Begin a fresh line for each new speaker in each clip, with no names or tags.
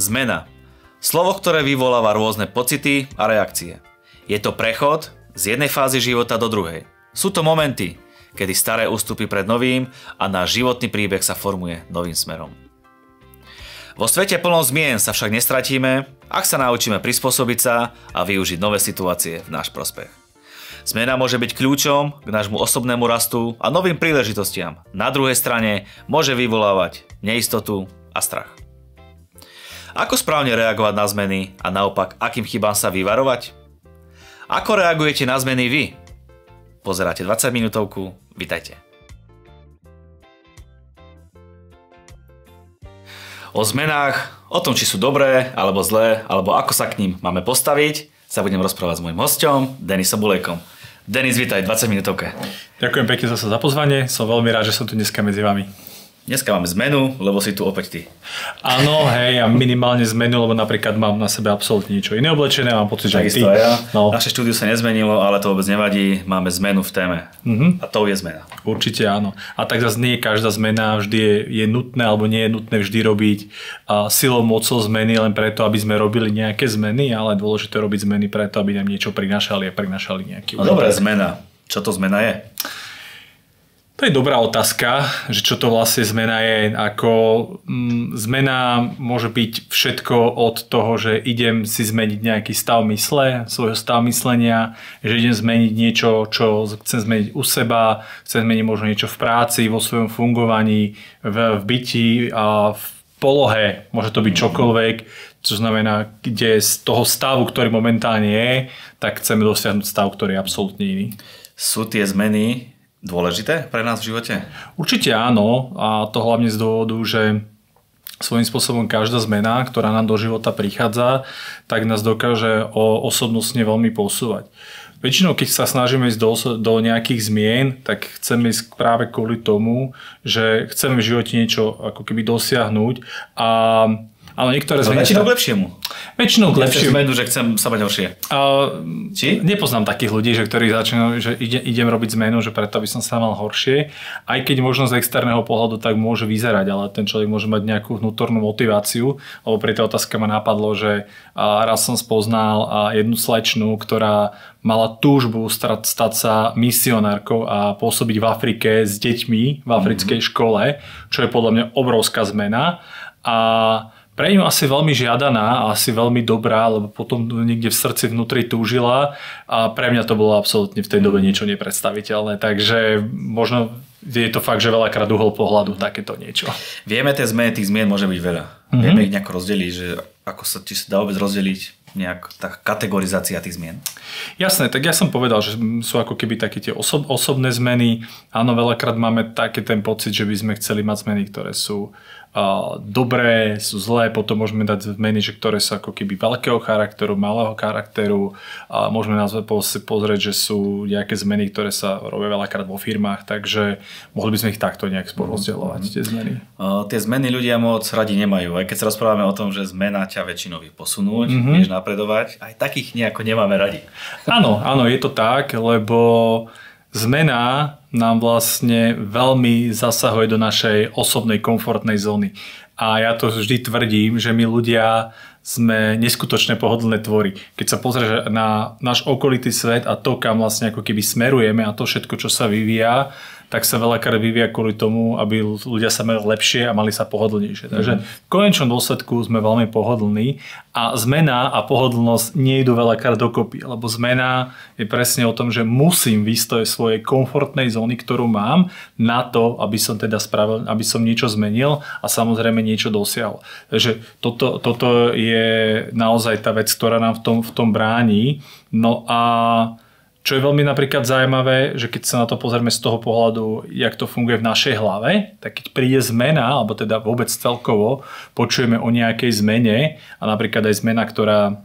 Zmena. Slovo, ktoré vyvoláva rôzne pocity a reakcie. Je to prechod z jednej fázy života do druhej. Sú to momenty, kedy staré ústupy pred novým a náš životný príbeh sa formuje novým smerom. Vo svete plnom zmien sa však nestratíme, ak sa naučíme prispôsobiť sa a využiť nové situácie v náš prospech. Zmena môže byť kľúčom k nášmu osobnému rastu a novým príležitostiam. Na druhej strane môže vyvolávať neistotu a strach. Ako správne reagovať na zmeny a naopak, akým chybám sa vyvarovať? Ako reagujete na zmeny vy? Pozeráte 20 minútovku, vitajte. O zmenách, o tom, či sú dobré alebo zlé, alebo ako sa k ním máme postaviť, sa budem rozprávať s môjim hostom, Denisom Bulejkom. Denis, vítaj, 20 minútovke.
Ďakujem pekne zase za pozvanie, som veľmi rád, že som tu dneska medzi vami.
Dneska máme zmenu, lebo si tu opäť ty.
Áno, hej, a minimálne zmenu, lebo napríklad mám na sebe absolútne niečo iné oblečené, mám pocit, že aj ty.
ja. No. Naše štúdiu sa nezmenilo, ale to vôbec nevadí, máme zmenu v téme. Uh-huh. A to je zmena.
Určite áno. A tak zase nie každá zmena vždy je, je nutné alebo nie je nutné vždy robiť a silou mocou zmeny len preto, aby sme robili nejaké zmeny, ale dôležité robiť zmeny preto, aby nám niečo prinašali a prinašali nejaký
no, Dobrá zmena. Čo to zmena je?
To je dobrá otázka, že čo to vlastne zmena je. Ako mm, zmena môže byť všetko od toho, že idem si zmeniť nejaký stav mysle, svojho stav myslenia, že idem zmeniť niečo, čo chcem zmeniť u seba, chcem zmeniť možno niečo v práci, vo svojom fungovaní, v, v byti a v polohe, môže to byť čokoľvek, čo znamená, kde z toho stavu, ktorý momentálne je, tak chceme dosiahnuť stav, ktorý je absolútne iný.
Sú tie zmeny dôležité pre nás v živote?
Určite áno a to hlavne z dôvodu, že svojím spôsobom každá zmena, ktorá nám do života prichádza, tak nás dokáže osobnostne veľmi posúvať. Väčšinou, keď sa snažíme ísť do, do nejakých zmien, tak chceme ísť práve kvôli tomu, že chceme v živote niečo ako keby dosiahnuť a ale niektoré
zmeny... Väčšinou k lepšiemu.
Väčšinou k lepšiemu.
zmenu, že chcem sa mať horšie. Uh,
Či? Nepoznám takých ľudí, že ktorí začnú, že ide, idem robiť zmenu, že preto by som sa mal horšie. Aj keď možno z externého pohľadu tak môže vyzerať, ale ten človek môže mať nejakú vnútornú motiváciu. Lebo pri tej otázke ma napadlo, že raz som spoznal jednu slečnu, ktorá mala túžbu stať, stať sa misionárkou a pôsobiť v Afrike s deťmi v africkej mm-hmm. škole, čo je podľa mňa obrovská zmena. A pre ňu asi veľmi žiadaná a asi veľmi dobrá, lebo potom niekde v srdci vnútri túžila a pre mňa to bolo absolútne v tej dobe niečo nepredstaviteľné. Takže možno je to fakt, že veľakrát uhol pohľadu takéto niečo.
Vieme tie zmeny, tých zmien môže byť veľa. Mm-hmm. Vieme ich nejako rozdeliť, že ako sa, či sa dá vôbec rozdeliť nejak tá kategorizácia tých zmien?
Jasné, tak ja som povedal, že sú ako keby také tie osob, osobné zmeny. Áno, veľakrát máme taký ten pocit, že by sme chceli mať zmeny, ktoré sú dobré, sú zlé, potom môžeme dať zmeny, že ktoré sú ako keby veľkého charakteru, malého charakteru a môžeme nás pozrieť, že sú nejaké zmeny, ktoré sa robia veľakrát vo firmách, takže mohli by sme ich takto nejak porozdeľovať, tie zmeny.
Uh, tie zmeny ľudia moc radi nemajú, aj keď sa rozprávame o tom, že zmena ťa väčšinou posunúť, mm-hmm. vieš napredovať, aj takých nejako nemáme radi.
Áno, áno, je to tak, lebo zmena nám vlastne veľmi zasahuje do našej osobnej komfortnej zóny. A ja to vždy tvrdím, že my ľudia sme neskutočne pohodlné tvory. Keď sa pozrieš na náš okolitý svet a to, kam vlastne ako keby smerujeme a to všetko, čo sa vyvíja, tak sa veľakrát vyvíja kvôli tomu, aby ľudia sa mali lepšie a mali sa pohodlnejšie. Takže v konečnom dôsledku sme veľmi pohodlní a zmena a pohodlnosť nejdu veľakrát dokopy, lebo zmena je presne o tom, že musím výsť svojej komfortnej zóny, ktorú mám, na to, aby som teda spravil, aby som niečo zmenil a samozrejme niečo dosiahol. Takže toto, toto je naozaj tá vec, ktorá nám v tom, v tom bráni. No a čo je veľmi napríklad zaujímavé, že keď sa na to pozrieme z toho pohľadu, jak to funguje v našej hlave, tak keď príde zmena, alebo teda vôbec celkovo, počujeme o nejakej zmene a napríklad aj zmena, ktorá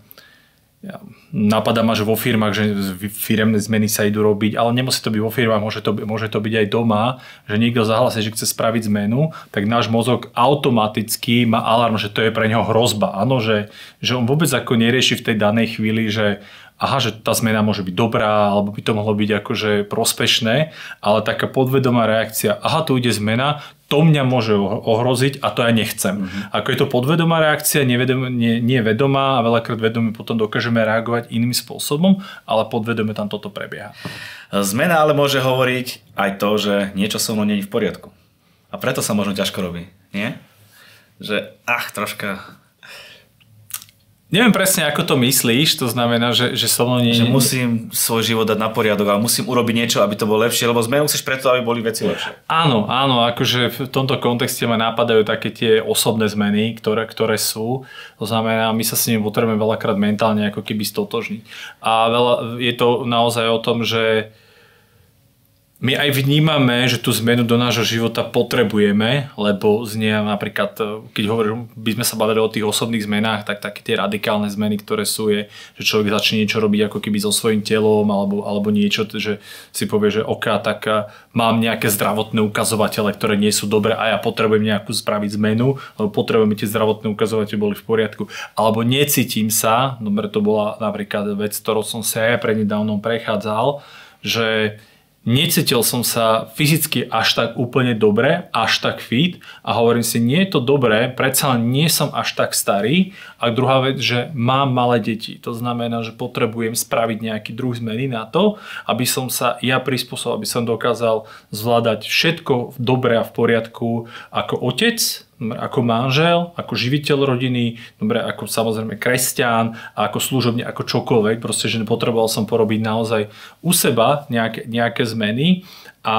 napadá ma, že vo firmách, že firemné zmeny sa idú robiť, ale nemusí to byť vo firmách, môže to, môže to byť aj doma, že niekto zahlasí, že chce spraviť zmenu, tak náš mozog automaticky má alarm, že to je pre neho hrozba. Áno, že, že on vôbec ako nerieši v tej danej chvíli, že aha, že tá zmena môže byť dobrá, alebo by to mohlo byť akože prospešné, ale taká podvedomá reakcia, aha, tu ide zmena, to mňa môže ohroziť a to ja nechcem. Mm-hmm. Ako je to podvedomá reakcia, nevedom, nie, nie vedomá a veľakrát vedome potom dokážeme reagovať iným spôsobom, ale podvedome tam toto prebieha.
Zmena ale môže hovoriť aj to, že niečo so mnou nie je v poriadku. A preto sa možno ťažko robí, nie? Že ach, troška
Neviem presne, ako to myslíš, to znamená, že, že so mnou nie...
Že musím svoj život dať na poriadok, ale musím urobiť niečo, aby to bolo lepšie, lebo zmenu chceš preto, aby boli veci lepšie.
Áno, áno, akože v tomto kontexte ma napadajú také tie osobné zmeny, ktoré, ktoré sú. To znamená, my sa s nimi potrebujeme veľakrát mentálne ako keby stotožniť. A veľa, je to naozaj o tom, že my aj vnímame, že tú zmenu do nášho života potrebujeme, lebo znie napríklad, e, keď hovorím, by sme sa bavili o tých osobných zmenách, tak také tie radikálne zmeny, ktoré sú, je, že človek začne niečo robiť ako keby so svojím telom alebo, alebo niečo, že si povie, že OK, tak e, mám nejaké zdravotné ukazovatele, ktoré nie sú dobré a ja potrebujem nejakú spraviť zmenu, lebo potrebujem tie zdravotné ukazovatele boli v poriadku. Alebo necítim sa, dobre, to bola napríklad vec, ktorou som sa aj prednedávnom prechádzal, že necítil som sa fyzicky až tak úplne dobre, až tak fit a hovorím si, nie je to dobré, predsa len nie som až tak starý a druhá vec, že mám malé deti. To znamená, že potrebujem spraviť nejaký druh zmeny na to, aby som sa ja prispôsobil, aby som dokázal zvládať všetko dobre a v poriadku ako otec, ako manžel, ako živiteľ rodiny, dobre, ako samozrejme kresťan a ako služobne, ako čokoľvek, proste, že potreboval som porobiť naozaj u seba nejaké, nejaké zmeny a...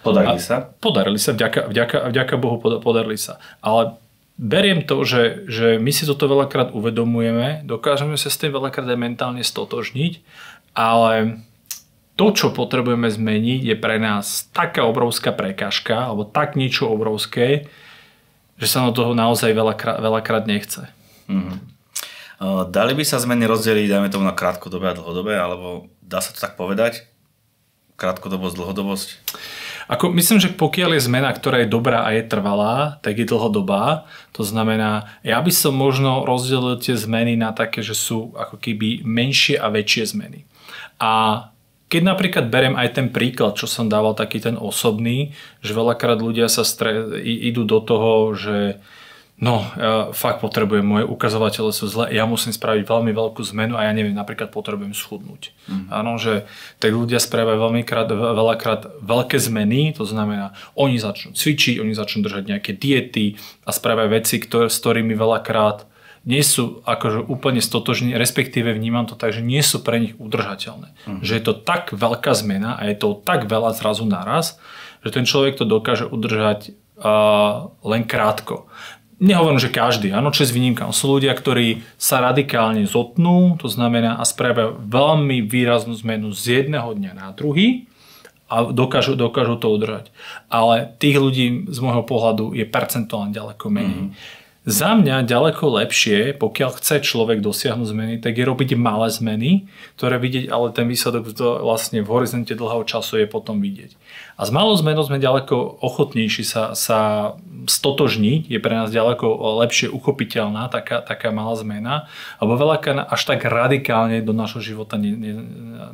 Podarili sa?
Podarili sa, vďaka, vďaka, vďaka Bohu podarili sa. Ale beriem to, že, že my si toto veľakrát uvedomujeme, dokážeme sa s tým veľakrát aj mentálne stotožniť, ale to, čo potrebujeme zmeniť, je pre nás taká obrovská prekážka, alebo tak niečo obrovské, že sa na toho naozaj veľakrát, veľakrát nechce. Mm-hmm.
Dali by sa zmeny rozdeliť, dajme tomu na krátkodobé a dlhodobé, alebo dá sa to tak povedať? Krátkodobosť, dlhodobosť?
Ako, myslím, že pokiaľ je zmena, ktorá je dobrá a je trvalá, tak je dlhodobá. To znamená, ja by som možno rozdelil tie zmeny na také, že sú ako keby menšie a väčšie zmeny. A keď napríklad berem aj ten príklad, čo som dával, taký ten osobný, že veľakrát ľudia sa stre- idú do toho, že no, ja fakt potrebujem, moje ukazovatele sú zle, ja musím spraviť veľmi veľkú zmenu a ja neviem, napríklad potrebujem schudnúť. Mm. Áno, že tak ľudia spravia veľmi krát, veľakrát veľké zmeny, to znamená, oni začnú cvičiť, oni začnú držať nejaké diety a spravia veci, ktoré, s ktorými veľakrát nie sú akože úplne stotožní, respektíve vnímam to tak, že nie sú pre nich udržateľné. Uh-huh. Že je to tak veľká zmena a je to tak veľa zrazu naraz, že ten človek to dokáže udržať uh, len krátko. Nehovorím, že každý, áno, čes výnimkám. Sú ľudia, ktorí sa radikálne zotnú, to znamená a spravia veľmi výraznú zmenu z jedného dňa na druhý a dokážu, dokážu to udržať. Ale tých ľudí z môjho pohľadu je percentuálne ďaleko menej. Mm-hmm. Za mňa ďaleko lepšie, pokiaľ chce človek dosiahnuť zmeny, tak je robiť malé zmeny, ktoré vidieť, ale ten výsledok vlastne v horizonte dlhého času je potom vidieť. A s malou zmenou sme ďaleko ochotnejší sa, sa stotožniť, je pre nás ďaleko lepšie uchopiteľná taká, taká malá zmena, alebo veľa až tak radikálne do našho života ne, ne,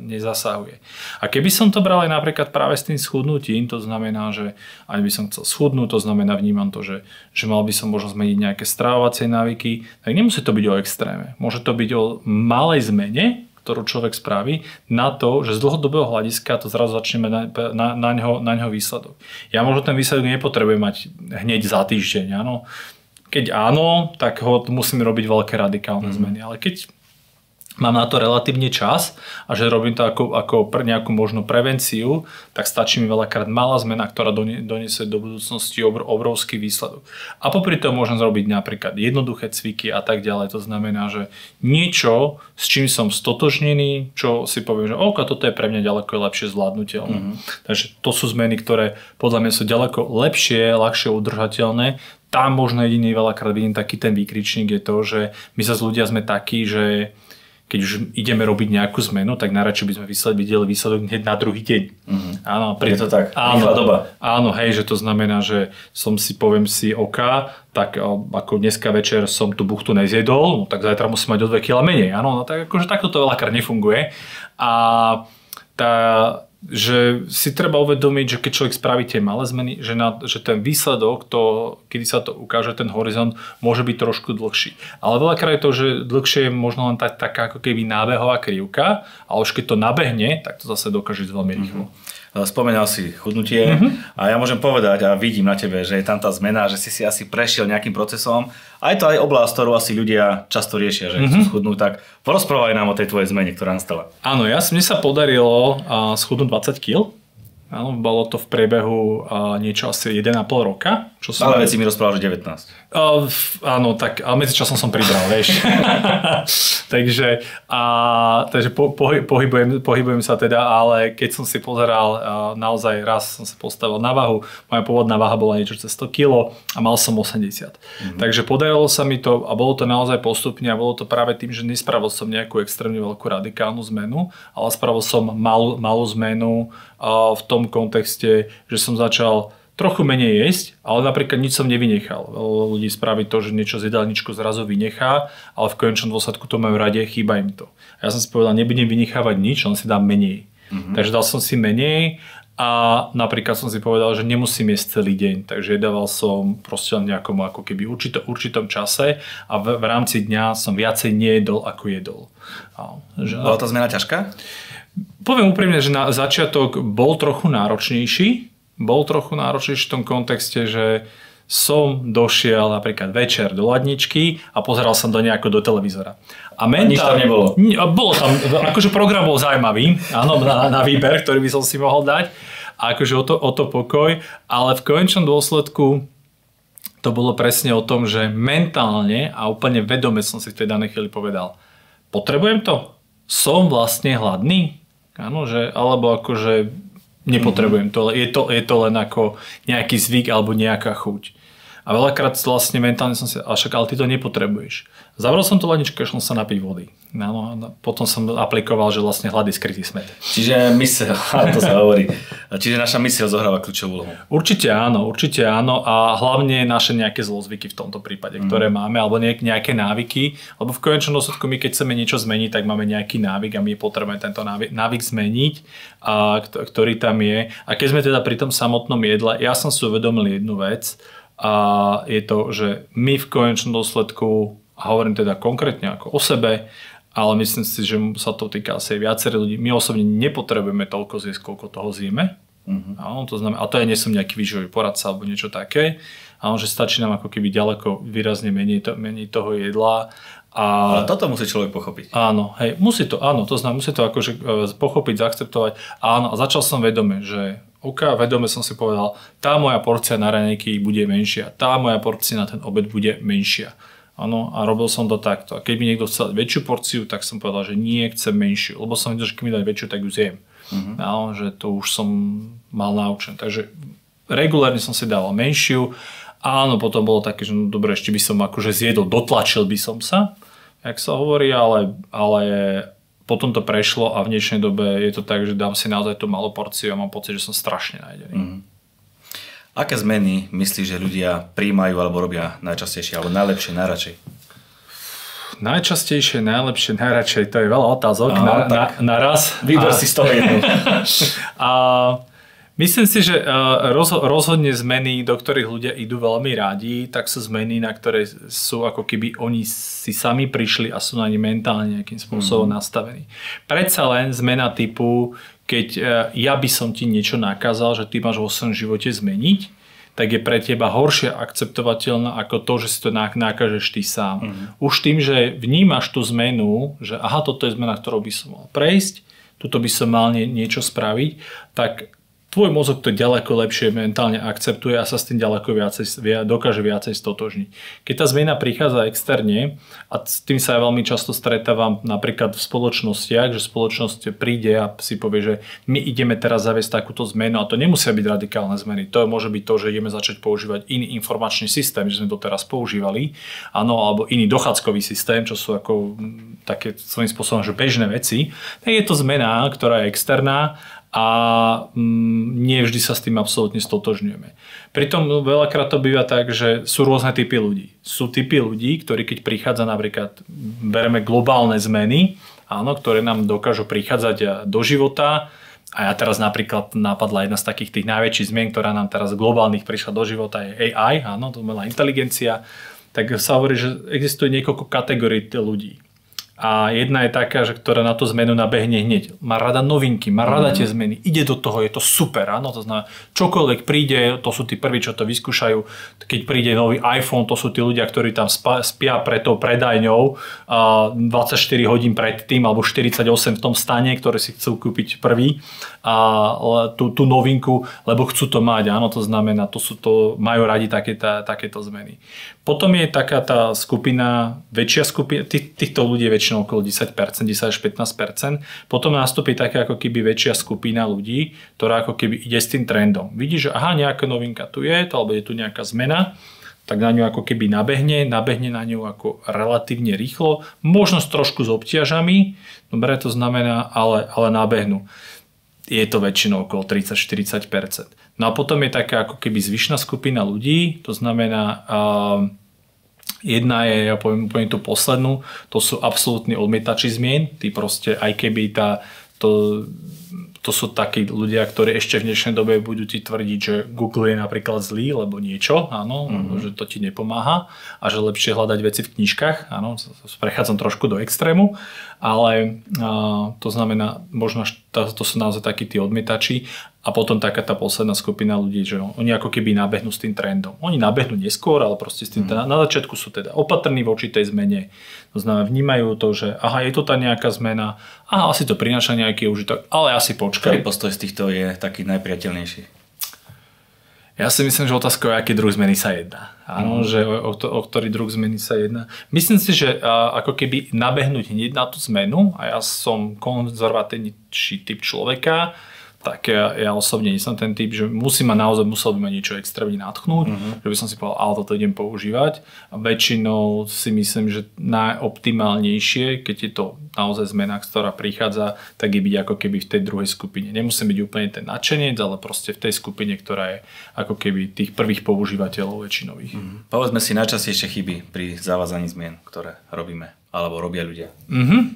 nezasahuje. A keby som to bral aj napríklad práve s tým schudnutím, to znamená, že aj by som chcel schudnúť, to znamená vnímam to, že, že mal by som možno zmeniť nejaké nejaké stravovacie návyky, tak nemusí to byť o extréme. Môže to byť o malej zmene, ktorú človek spraví, na to, že z dlhodobého hľadiska to zrazu začneme na, na, na, ňo, na ňo výsledok. Ja možno ten výsledok nepotrebujem mať hneď za týždeň, áno. Keď áno, tak ho musím robiť veľké radikálne mm. zmeny, ale keď mám na to relatívne čas a že robím to ako, ako pre nejakú možnú prevenciu, tak stačí mi veľakrát malá zmena, ktorá doniesie do budúcnosti obr, obrovský výsledok. A popri tom môžem zrobiť napríklad jednoduché cviky a tak ďalej. To znamená, že niečo, s čím som stotožnený, čo si poviem, že OK, toto je pre mňa ďaleko lepšie zvládnutelné. Mm-hmm. Takže to sú zmeny, ktoré podľa mňa sú ďaleko lepšie, ľahšie udržateľné. Tam možno jediný veľakrát vidím taký ten výkričník je to, že my sa ľudia sme takí, že keď už ideme robiť nejakú zmenu, tak najradšej by sme výsledok, videli výsledok hneď na druhý deň.
Mhm.
Áno,
Je to tak,
Áno,
rýchla doba.
áno, hej, že to znamená, že som si, poviem si, OK, tak ako dneska večer som tú buchtu nezjedol, no tak zajtra musím mať o 2 kg menej. Áno, no tak akože takto to veľakrát nefunguje. A tá, že si treba uvedomiť, že keď človek spraví tie malé zmeny, že, na, že ten výsledok, to, kedy sa to ukáže, ten horizont môže byť trošku dlhší. Ale veľakrát je to, že dlhšie je možno len tak, taká ako keby nábehová krivka, ale už keď to nabehne, tak to zase dokáže veľmi rýchlo.
Spomenal si chudnutie
Mhm.
a ja môžem povedať a vidím na tebe, že je tam tá zmena, že si si asi prešiel nejakým procesom. A je to aj oblasť, ktorú asi ľudia často riešia, že
Mhm.
chcú schudnúť. Tak porozprávaj nám o tej tvojej zmene, ktorá nastala.
Áno, ja, mne sa podarilo a, schudnúť 20 kg. Áno, bolo to v priebehu a, niečo asi 1,5 roka. Čo som
Ale veci mi rozprával, že 19.
Uh, áno, tak ale medzičasom som pribral, vieš. takže a, takže po, pohy, pohybujem, pohybujem sa teda, ale keď som si pozeral, uh, naozaj raz som sa postavil na váhu, moja pôvodná váha bola niečo cez 100 kg a mal som 80. Mm-hmm. Takže podarilo sa mi to a bolo to naozaj postupne a bolo to práve tým, že nespravil som nejakú extrémne veľkú radikálnu zmenu, ale spravil som malú, malú zmenu uh, v tom kontexte, že som začal trochu menej jesť, ale napríklad nič som nevynechal. Veľa ľudí spraví to, že niečo z jedálničku zrazu vynechá, ale v konečnom dôsledku to majú radi a chýba im to. A ja som si povedal, nebudem vynechávať nič, len si dám menej. Mm-hmm. Takže dal som si menej a napríklad som si povedal, že nemusím jesť celý deň, takže jedával som proste len nejakom ako keby určito, určitom čase a v, v rámci dňa som viacej nejedol ako jedol. A, že,
Bola tá zmena ťažká?
Poviem úprimne, že na začiatok bol trochu náročnejší. Bol trochu náročnejší v tom kontexte, že som došiel napríklad večer do ladničky a pozeral som do nejako do televízora. A,
nič tam nebolo?
Bolo tam, akože program bol zaujímavý, áno, na, na výber, ktorý by som si mohol dať. A akože o to, o to pokoj, ale v konečnom dôsledku to bolo presne o tom, že mentálne a úplne vedome som si v tej danej chvíli povedal, potrebujem to? Som vlastne hladný? Áno, že, alebo akože nepotrebujem to, je to, je to len ako nejaký zvyk alebo nejaká chuť. A veľakrát vlastne mentálne som si, ale však ale ty to nepotrebuješ. Zavrel som to ladničku a šel sa napiť vody. No, no, potom som aplikoval, že vlastne hlad je skrytý smet.
Čiže mysel, to sa hovorí. Čiže naša mysel zohráva kľúčovú úlohu.
Určite áno, určite áno a hlavne naše nejaké zlozvyky v tomto prípade, ktoré máme, alebo nejak, nejaké návyky, lebo v konečnom dôsledku my keď chceme niečo zmeniť, tak máme nejaký návyk a my potrebujeme tento návyk, návyk zmeniť, a, kt- ktorý tam je. A keď sme teda pri tom samotnom jedle, ja som si uvedomil jednu vec a je to, že my v konečnom dôsledku, a hovorím teda konkrétne ako o sebe, ale myslím si, že sa to týka asi viacerých ľudí. My osobne nepotrebujeme toľko zjesť, koľko toho zjeme. Uh-huh. Áno, to znamená, a to ja nie som nejaký výživový poradca alebo niečo také, ale že stačí nám ako keby ďaleko výrazne menej, to, menej toho jedla. A,
Ale toto musí človek pochopiť.
áno, hej, musí to, áno, to znamená, musí to akože e, pochopiť, zaakceptovať. Áno, a začal som vedome, že OK, vedome som si povedal, tá moja porcia na raňajky bude menšia, tá moja porcia na ten obed bude menšia. Áno, a robil som to takto. A keď mi niekto chcel väčšiu porciu, tak som povedal, že nie, chcem menšiu. Lebo som videl, že keď mi dať väčšiu, tak ju zjem. Uh-huh. Áno, že to už som mal naučené. Takže regulárne som si dával menšiu. Áno, potom bolo také, že no dobre, ešte by som akože zjedol, dotlačil by som sa, jak sa hovorí, ale, ale potom to prešlo a v dnešnej dobe je to tak, že dám si naozaj tú malú porciu a mám pocit, že som strašne najedený. Mm.
Aké zmeny myslíš, že ľudia príjmajú alebo robia najčastejšie, alebo najlepšie, najradšej?
Najčastejšie, najlepšie, najradšej, to je veľa otázok
Áno,
na, na, na raz.
Vyber
A-
si z toho jednu.
A myslím si, že rozho- rozhodne zmeny, do ktorých ľudia idú veľmi rádi, tak sú zmeny, na ktoré sú ako keby oni si sami prišli a sú na ne mentálne nejakým spôsobom mm. nastavení. Predsa len zmena typu, keď uh, ja by som ti niečo nakázal, že ty máš vo svojom živote zmeniť, tak je pre teba horšie akceptovateľná ako to, že si to nakážeš ty sám. Mm. Už tým, že vnímaš tú zmenu, že aha, toto je zmena, ktorou by som mal prejsť, tuto by som mal nie, niečo spraviť, tak tvoj mozog to ďaleko lepšie mentálne akceptuje a sa s tým ďaleko viacej, dokáže viacej stotožniť. Keď tá zmena prichádza externe, a s tým sa aj veľmi často stretávam napríklad v spoločnostiach, že spoločnosť príde a si povie, že my ideme teraz zaviesť takúto zmenu a to nemusia byť radikálne zmeny. To môže byť to, že ideme začať používať iný informačný systém, že sme to teraz používali, áno, alebo iný dochádzkový systém, čo sú ako také svojím spôsobom že bežné veci. Je to zmena, ktorá je externá a mm, nie vždy sa s tým absolútne stotožňujeme. Pritom veľakrát to býva tak, že sú rôzne typy ľudí. Sú typy ľudí, ktorí keď prichádza napríklad, bereme globálne zmeny, áno, ktoré nám dokážu prichádzať do života, a ja teraz napríklad napadla jedna z takých tých najväčších zmien, ktorá nám teraz globálnych prišla do života je AI, áno, to umelá inteligencia, tak sa hovorí, že existuje niekoľko kategórií ľudí. A jedna je taká, že ktorá na tú zmenu nabehne hneď. Má rada novinky, má rada mm. tie zmeny, ide do toho, je to super. Áno? To znamená, čokoľvek príde, to sú tí prví, čo to vyskúšajú. Keď príde nový iPhone, to sú tí ľudia, ktorí tam spia pred tou predajňou 24 hodín predtým, alebo 48 v tom stane, ktoré si chcú kúpiť prvý a tú, tú novinku, lebo chcú to mať. Áno, to znamená, to sú to, majú radi také, tá, takéto zmeny. Potom je taká tá skupina, väčšia skupina, tých, týchto ľudí je väčšinou okolo 10%, 10 až 15%. Potom nastúpi taká ako keby väčšia skupina ľudí, ktorá ako keby ide s tým trendom. Vidí, že aha, nejaká novinka tu je, alebo je tu nejaká zmena, tak na ňu ako keby nabehne, nabehne na ňu ako relatívne rýchlo, možno s trošku s obťažami, dobre to znamená, ale, ale nabehnú. Je to väčšinou okolo 30-40%. No a potom je taká ako keby zvyšná skupina ľudí, to znamená, uh, jedna je, ja poviem, poviem tú poslednú, to sú absolútni odmietači zmien, tí proste, aj keby tá, to to sú takí ľudia, ktorí ešte v dnešnej dobe budú ti tvrdiť, že Google je napríklad zlý, lebo niečo, áno, mm-hmm. že to ti nepomáha a že lepšie hľadať veci v knižkách, áno, prechádzam trošku do extrému, ale a, to znamená, možno to, to sú naozaj takí tí odmietači a potom taká tá posledná skupina ľudí, že oni ako keby nabehnú s tým trendom. Oni nabehnú neskôr, ale proste s tým, mm. na, na začiatku sú teda opatrní voči tej zmene. To znamená, vnímajú to, že aha, je to tá nejaká zmena, aha, asi to prináša nejaký užitok, ale asi počkaj.
Ktorý postoj z týchto je taký najpriateľnejší?
Ja si myslím, že otázka je, aký druh zmeny sa jedná. Áno, mm. že o, o, o ktorý druh zmeny sa jedná. Myslím si, že a, ako keby nabehnúť hneď na tú zmenu, a ja som konzervatívnejší typ človeka, tak ja, ja osobne nie som ten typ, že musí ma naozaj, musel by ma niečo extrémne natchnúť, uh-huh. že by som si povedal, ale toto idem používať. A väčšinou si myslím, že najoptimálnejšie, keď je to naozaj zmena, ktorá prichádza, tak je byť ako keby v tej druhej skupine. Nemusím byť úplne ten nadšenec, ale proste v tej skupine, ktorá je ako keby tých prvých používateľov väčšinových. Uh-huh.
Povedzme si najčastejšie chyby pri zavádzaní zmien, ktoré robíme alebo robia ľudia.
Uh-huh.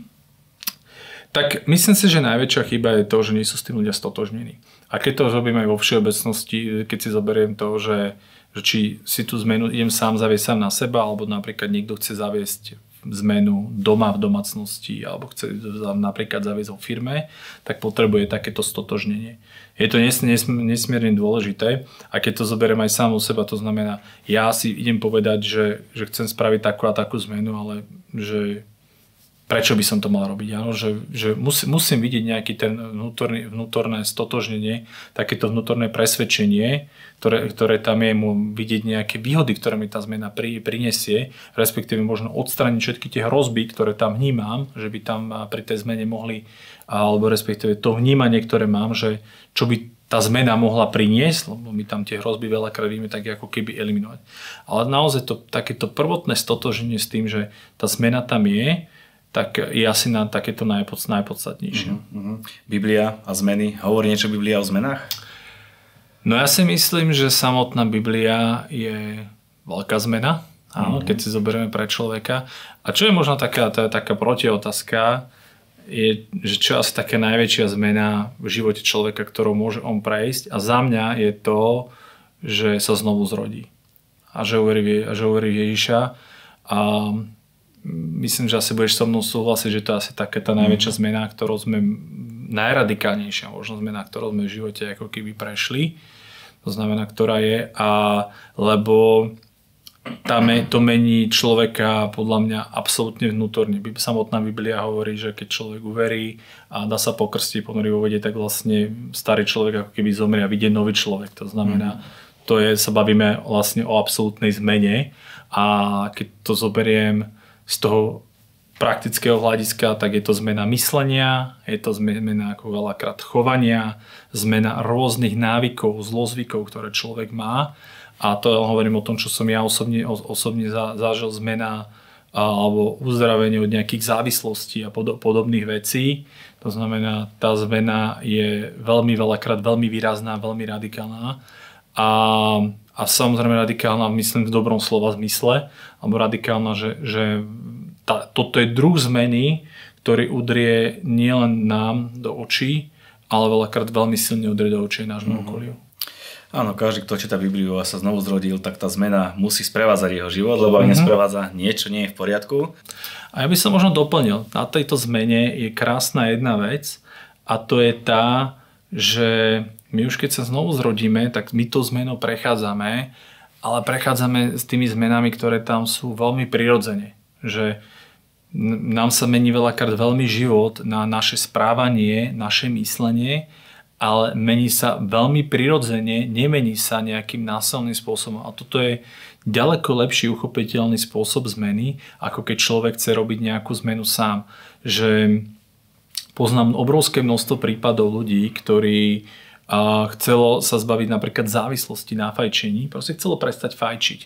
Tak myslím si, že najväčšia chyba je to, že nie sú s tým ľudia stotožnení. A keď to robím aj vo všeobecnosti, keď si zoberiem to, že, že či si tú zmenu idem sám zaviesť sám na seba, alebo napríklad niekto chce zaviesť zmenu doma v domácnosti alebo chce napríklad zaviesť vo firme, tak potrebuje takéto stotožnenie. Je to nesmierne dôležité a keď to zoberiem aj sám u seba, to znamená, ja si idem povedať, že, že chcem spraviť takú a takú zmenu, ale že prečo by som to mal robiť. Áno? Že, že musí, musím vidieť nejaký ten vnútorný, vnútorné stotožnenie, takéto vnútorné presvedčenie, ktoré, ktoré tam je, mu vidieť nejaké výhody, ktoré mi tá zmena pri, prinesie, respektíve možno odstrániť všetky tie hrozby, ktoré tam vnímam, že by tam pri tej zmene mohli, alebo respektíve to vnímanie, ktoré mám, že čo by tá zmena mohla priniesť, lebo my tam tie hrozby veľakrát vieme tak ako keby eliminovať. Ale naozaj to takéto prvotné stotoženie s tým, že tá zmena tam je, tak je asi na takéto najpod, najpodstatnejšie. Uh-huh,
Biblia a zmeny. Hovorí niečo Biblia o zmenách?
No ja si myslím, že samotná Biblia je veľká zmena, áno, uh-huh. keď si zoberieme pre človeka. A čo je možno taká, tá, taká protiotázka, je, že čo je asi taká najväčšia zmena v živote človeka, ktorou môže on prejsť. A za mňa je to, že sa znovu zrodí. A že uverí, že uverí Ježiša. A myslím, že asi budeš so mnou súhlasiť, že to je asi taká tá najväčšia mm. zmena, ktorou sme najradikálnejšia možno zmena, ktorou sme v živote ako keby prešli. To znamená, ktorá je a lebo tá me, to mení človeka podľa mňa absolútne vnútorne. Samotná Biblia hovorí, že keď človek uverí a dá sa pokrstiť, ponorí vo vode, tak vlastne starý človek ako keby zomrie a vidie nový človek. To znamená, mm. to je, sa bavíme vlastne o absolútnej zmene a keď to zoberiem z toho praktického hľadiska, tak je to zmena myslenia, je to zmena ako veľakrát chovania, zmena rôznych návykov, zlozvykov, ktoré človek má a to hovorím o tom, čo som ja osobne, osobne zažil zmena alebo uzdravenie od nejakých závislostí a podobných vecí. To znamená, tá zmena je veľmi veľakrát veľmi výrazná, veľmi radikálna. A, a samozrejme radikálna, myslím v dobrom slova zmysle, alebo radikálna, že, že tá, toto je druh zmeny, ktorý udrie nielen nám do očí, ale veľakrát veľmi silne udrie do očí nášmu mm-hmm. okoliu.
Áno, každý, kto číta Bibliu a sa znovu zrodil, tak tá zmena musí sprevádzať jeho život, lebo ak mm-hmm. nesprevádza, niečo nie je v poriadku.
A ja by som možno doplnil, na tejto zmene je krásna jedna vec a to je tá, že my už keď sa znovu zrodíme, tak my to zmenu prechádzame, ale prechádzame s tými zmenami, ktoré tam sú veľmi prirodzene. Že nám sa mení veľakrát veľmi život na naše správanie, naše myslenie ale mení sa veľmi prirodzene, nemení sa nejakým násilným spôsobom. A toto je ďaleko lepší uchopiteľný spôsob zmeny, ako keď človek chce robiť nejakú zmenu sám. Že poznám obrovské množstvo prípadov ľudí, ktorí chcelo sa zbaviť napríklad závislosti na fajčení, proste chcelo prestať fajčiť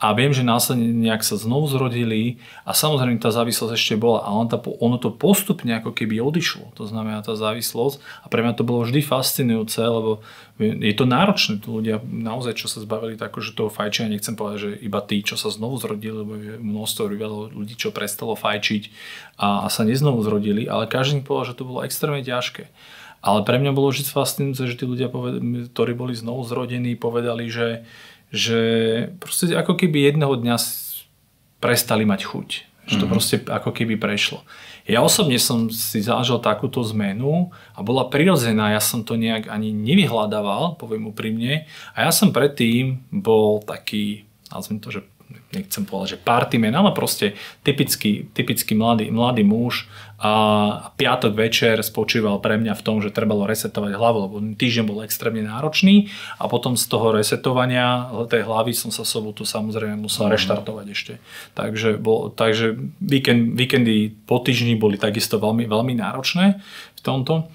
a viem, že následne nejak sa znovu zrodili a samozrejme tá závislosť ešte bola a ono to postupne ako keby odišlo, to znamená tá závislosť. A pre mňa to bolo vždy fascinujúce, lebo je to náročné, tu ľudia naozaj, čo sa zbavili tak, že toho fajčenia, nechcem povedať, že iba tí, čo sa znovu zrodili, lebo je množstvo ľudí, čo prestalo fajčiť a, a sa neznovu zrodili, ale každý povedal, že to bolo extrémne ťažké. Ale pre mňa bolo vždy fascinujúce, že tí ľudia, ktorí boli znovu zrodení, povedali, že že proste ako keby jedného dňa prestali mať chuť. Že to mm-hmm. proste ako keby prešlo. Ja osobne som si zažil takúto zmenu a bola prirodzená, ja som to nejak ani nevyhľadával, poviem úprimne. A ja som predtým bol taký, nazvem to, že nechcem povedať, že partyman, ale proste typický, typický mladý, mladý muž a piatok večer spočíval pre mňa v tom, že trebalo resetovať hlavu, lebo týždeň bol extrémne náročný a potom z toho resetovania tej hlavy som sa sobotu samozrejme musel mm. reštartovať ešte. Takže, bol, takže víkend, víkendy po týždni boli takisto veľmi, veľmi náročné v tomto.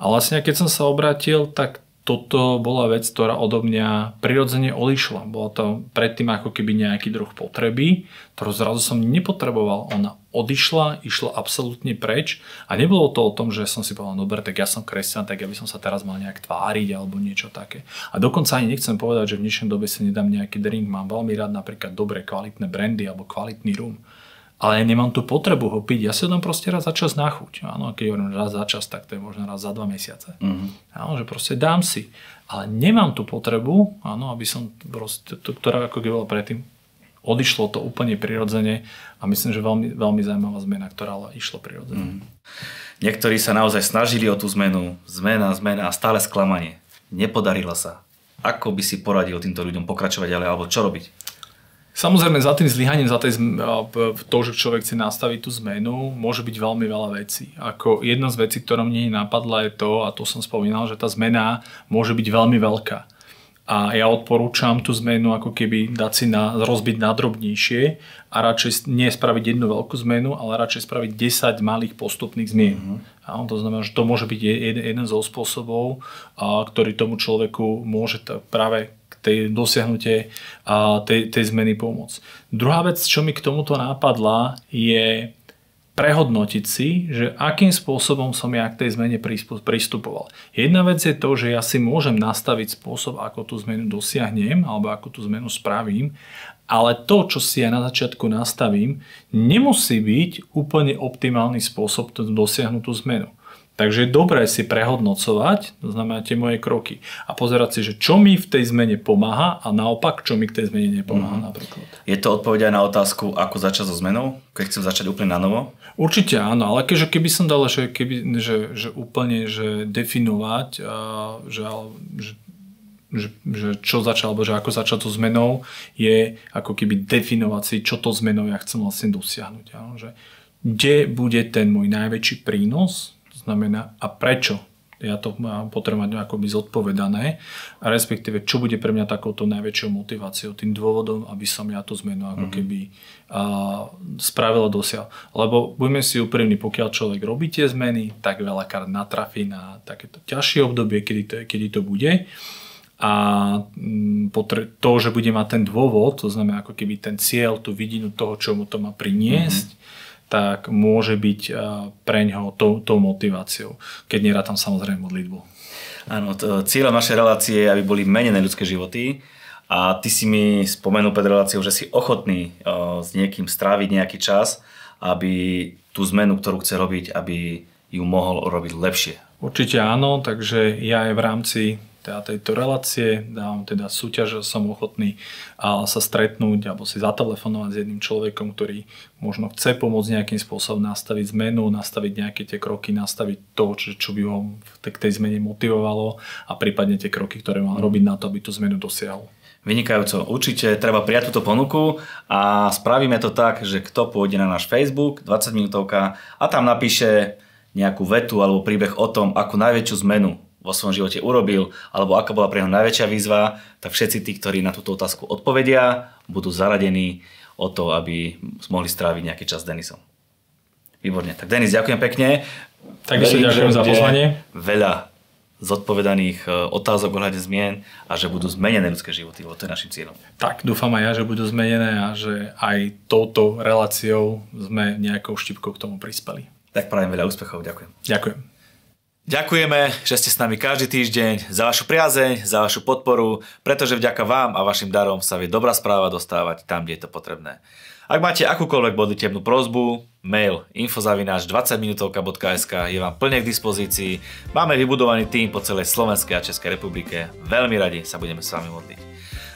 A vlastne keď som sa obrátil, tak toto bola vec, ktorá odo mňa prirodzene odišla. Bolo to predtým ako keby nejaký druh potreby, ktorú zrazu som nepotreboval. Ona odišla, išla absolútne preč a nebolo to o tom, že som si povedal, dobre, tak ja som kresťan, tak ja by som sa teraz mal nejak tváriť alebo niečo také. A dokonca ani nechcem povedať, že v dnešnej dobe si nedám nejaký drink, mám veľmi rád napríklad dobré kvalitné brandy alebo kvalitný rum ale ja nemám tú potrebu ho piť. Ja si ho dám proste raz za čas na chuť. Áno, keď hovorím raz za čas, tak to je možno raz za dva mesiace. Mm-hmm. Áno, že proste dám si. Ale nemám tú potrebu, áno, aby som proste, to, ktorá ako bola predtým, odišlo to úplne prirodzene a myslím, že veľmi, veľmi zaujímavá zmena, ktorá ale išlo prirodzene. Mm.
Niektorí sa naozaj snažili o tú zmenu, zmena, zmena a stále sklamanie. Nepodarilo sa. Ako by si poradil týmto ľuďom pokračovať ďalej alebo čo robiť?
Samozrejme, za tým zlyhaním, za tej, to, že človek chce nastaviť tú zmenu, môže byť veľmi veľa vecí. Ako jedna z vecí, ktorá mne napadla je to, a to som spomínal, že tá zmena môže byť veľmi veľká. A ja odporúčam tú zmenu ako keby dať si na, rozbiť na drobnejšie a radšej nie spraviť jednu veľkú zmenu, ale radšej spraviť 10 malých postupných zmien. Mm-hmm. A to znamená, že to môže byť jeden, jeden zo spôsobov, a, ktorý tomu človeku môže t- práve tej dosiahnutie a tej, tej zmeny pomôcť. Druhá vec, čo mi k tomuto nápadla, je prehodnotiť si, že akým spôsobom som ja k tej zmene pristupoval. Jedna vec je to, že ja si môžem nastaviť spôsob, ako tú zmenu dosiahnem alebo ako tú zmenu spravím, ale to, čo si ja na začiatku nastavím, nemusí byť úplne optimálny spôsob dosiahnuť tú zmenu. Takže je dobré si prehodnocovať, to znamená tie moje kroky a pozerať si, že čo mi v tej zmene pomáha a naopak, čo mi k tej zmene nepomáha mm. napríklad.
Je to odpoveď aj na otázku, ako začať so zmenou, keď chcem začať úplne na novo?
Určite áno, ale keďže keby som dal, že, keby, že, že úplne že definovať, že, že že, že čo začal, alebo že ako začať so zmenou, je ako keby definovať si, čo to zmenou ja chcem vlastne dosiahnuť. Áno? Že, kde bude ten môj najväčší prínos, to znamená a prečo ja to mám potrebujem mať akoby zodpovedané a respektíve čo bude pre mňa takouto najväčšou motiváciou, tým dôvodom, aby som ja tú zmenu ako mhm. keby a, spravil a dosial. Lebo budeme si úprimní, pokiaľ človek robí tie zmeny, tak veľakrát natrafí na takéto ťažšie obdobie, kedy to, kedy to bude a mm, to, že bude mať ten dôvod, to znamená ako keby ten cieľ, tú vidinu toho, čo mu to má priniesť, mm-hmm. Tak môže byť pre ňoho tou, tou motiváciou, keď tam samozrejme modlitbu.
Áno, cieľom našej relácie je, aby boli menené ľudské životy a ty si mi spomenul pred reláciou, že si ochotný s niekým stráviť nejaký čas, aby tú zmenu, ktorú chce robiť, aby ju mohol robiť lepšie.
Určite áno, takže ja aj v rámci teda tejto relácie, dávam teda súťaž, som ochotný sa stretnúť alebo si zatelefonovať s jedným človekom, ktorý možno chce pomôcť nejakým spôsobom nastaviť zmenu, nastaviť nejaké tie kroky, nastaviť to, čo, čo by ho k tej zmene motivovalo a prípadne tie kroky, ktoré mal robiť na to, aby tú zmenu dosiahol.
Vynikajúco. Určite treba prijať túto ponuku a spravíme to tak, že kto pôjde na náš Facebook, 20 minútovka a tam napíše nejakú vetu alebo príbeh o tom, akú najväčšiu zmenu vo svojom živote urobil, alebo aká bola pre neho najväčšia výzva, tak všetci tí, ktorí na túto otázku odpovedia, budú zaradení o to, aby mohli stráviť nejaký čas s Denisom. Výborne. Tak Denis, ďakujem pekne.
Takisto ďakujem za pozvanie.
Veľa zodpovedaných e, otázok ohľadne zmien a že budú zmenené ľudské životy, lebo to je našim cieľom.
Tak, dúfam aj ja, že budú zmenené a že aj touto reláciou sme nejakou štipkou k tomu prispeli.
Tak prajem veľa úspechov, ďakujem.
Ďakujem.
Ďakujeme, že ste s nami každý týždeň za vašu priazeň, za vašu podporu, pretože vďaka vám a vašim darom sa vie dobrá správa dostávať tam, kde je to potrebné. Ak máte akúkoľvek modlitebnú prozbu, mail infozavináč 20minutovka.sk je vám plne k dispozícii. Máme vybudovaný tým po celej Slovenskej a Českej republike. Veľmi radi sa budeme s vami modliť.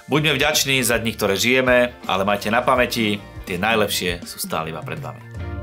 Buďme vďační za dni, ktoré žijeme, ale majte na pamäti, tie najlepšie sú stále iba pred vami.